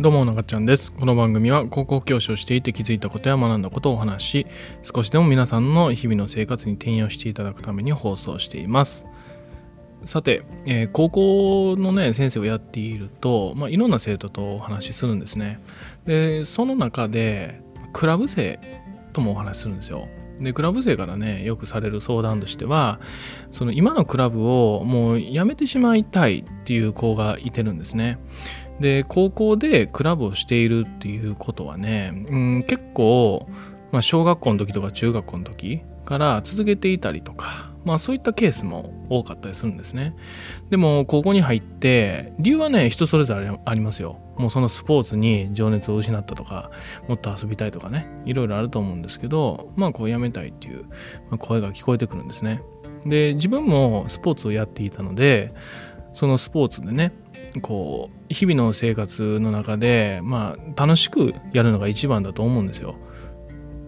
どうも、なちゃんです。この番組は高校教師をしていて気づいたことや学んだことをお話し、少しでも皆さんの日々の生活に転用していただくために放送しています。さて、えー、高校のね、先生をやっていると、まあ、いろんな生徒とお話しするんですね。で、その中で、クラブ生ともお話しするんですよ。でクラブ生からねよくされる相談としてはその今のクラブをもうやめてしまいたいっていう子がいてるんですねで高校でクラブをしているっていうことはね、うん、結構、まあ、小学校の時とか中学校の時から続けていたりとかまあそういったケースも多かったりするんですね。でも高校に入って理由はね人それぞれありますよ。もうそのスポーツに情熱を失ったとかもっと遊びたいとかねいろいろあると思うんですけどまあこうやめたいっていう声が聞こえてくるんですね。で自分もスポーツをやっていたのでそのスポーツでねこう日々の生活の中でまあ楽しくやるのが一番だと思うんですよ。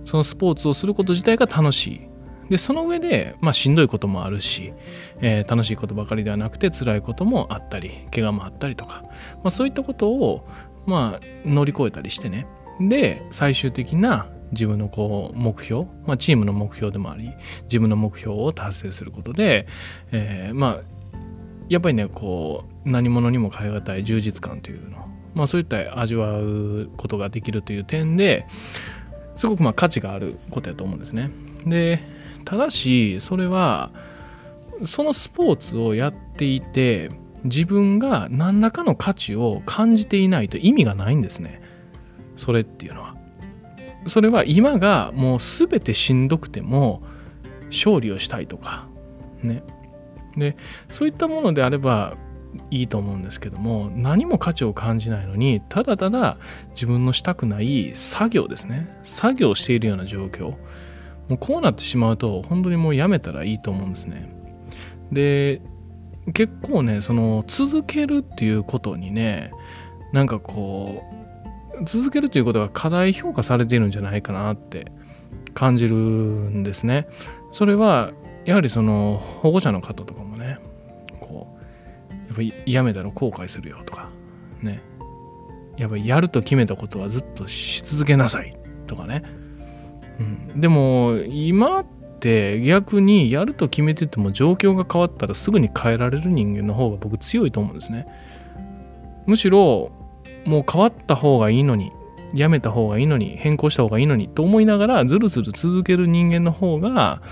そのスポーツをすること自体が楽しい。でその上で、まあ、しんどいこともあるし、えー、楽しいことばかりではなくて辛いこともあったり怪我もあったりとか、まあ、そういったことを、まあ、乗り越えたりしてね。で最終的な自分のこう目標、まあ、チームの目標でもあり自分の目標を達成することで、えー、まあやっぱりねこう何者にも代え難い充実感というの。まあそういった味わうことができるという点ですごくまあ価値があることやと思うんですね。でただしそれはそのスポーツをやっていて自分が何らかの価値を感じていないと意味がないんですね。それっていうのは。それは今がもう全てしんどくても勝利をしたいとかね。でそういったものであればいいと思うんですけども何も価値を感じないのにただただ自分のしたくない作業ですね。作業しているような状況。もうこうなってしまうと本当にもうやめたらいいと思うんですね。で結構ねその続けるっていうことにねなんかこう続けるということが過大評価されているんじゃないかなって感じるんですね。それはやはりその保護者の方とかもこうやっぱりやめたら後悔するよとかね。やっぱりやると決めたことはずっとし続けなさい。とかね。うん、でも今って逆にやると決めてても状況が変わったらすぐに変えられる人間の方が僕強いと思うんですね。むしろもう変わった方がいいのにやめた方がいいのに変更した方がいいのにと思いながらずるずる続ける人間の方が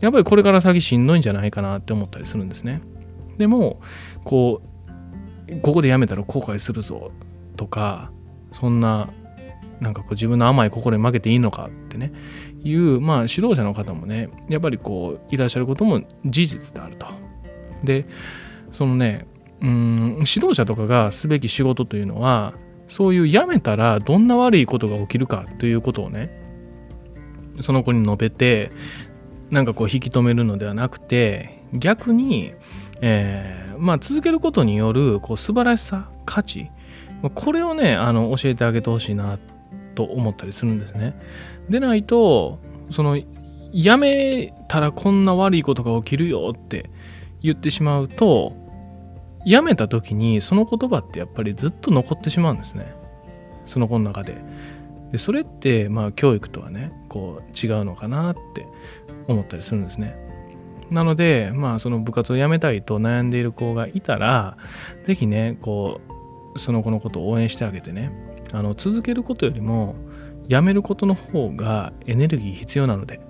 やっぱりこれから先しんどいんじゃないかなって思ったりするんですね。でもこうここでやめたら後悔するぞとかそんななんかこう自分の甘い心に負けていいのかってねいうまあ指導者の方もねやっぱりこういらっしゃることも事実であると。でそのねうん指導者とかがすべき仕事というのはそういう辞めたらどんな悪いことが起きるかということをねその子に述べてなんかこう引き止めるのではなくて逆に、えー、まあ続けることによるこう素晴らしさ価値これをねあの教えてあげてほしいなと思ったりするんですね。でないとそのやめたらこんな悪いことが起きるよって言ってしまうとやめた時にその言葉ってやっぱりずっと残ってしまうんですねその子の中で。でそれってまあ教育とはねこう違うのかなって思ったりするんですね。なのでまあその部活を辞めたいと悩んでいる子がいたら是非ねこうその子のことを応援してあげてねあの続けることよりもやめることの方がエネルギー必要なので。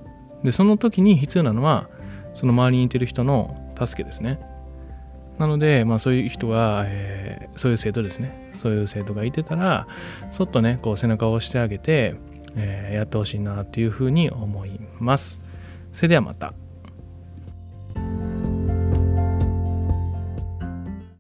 でその時に必要なのはその周りにいてる人の助けですね。なので、まあ、そういう人が、えー、そういう生徒ですね。そういう生徒がいてたらそっとねこう背中を押してあげて、えー、やってほしいなっていうふうに思います。それではまた。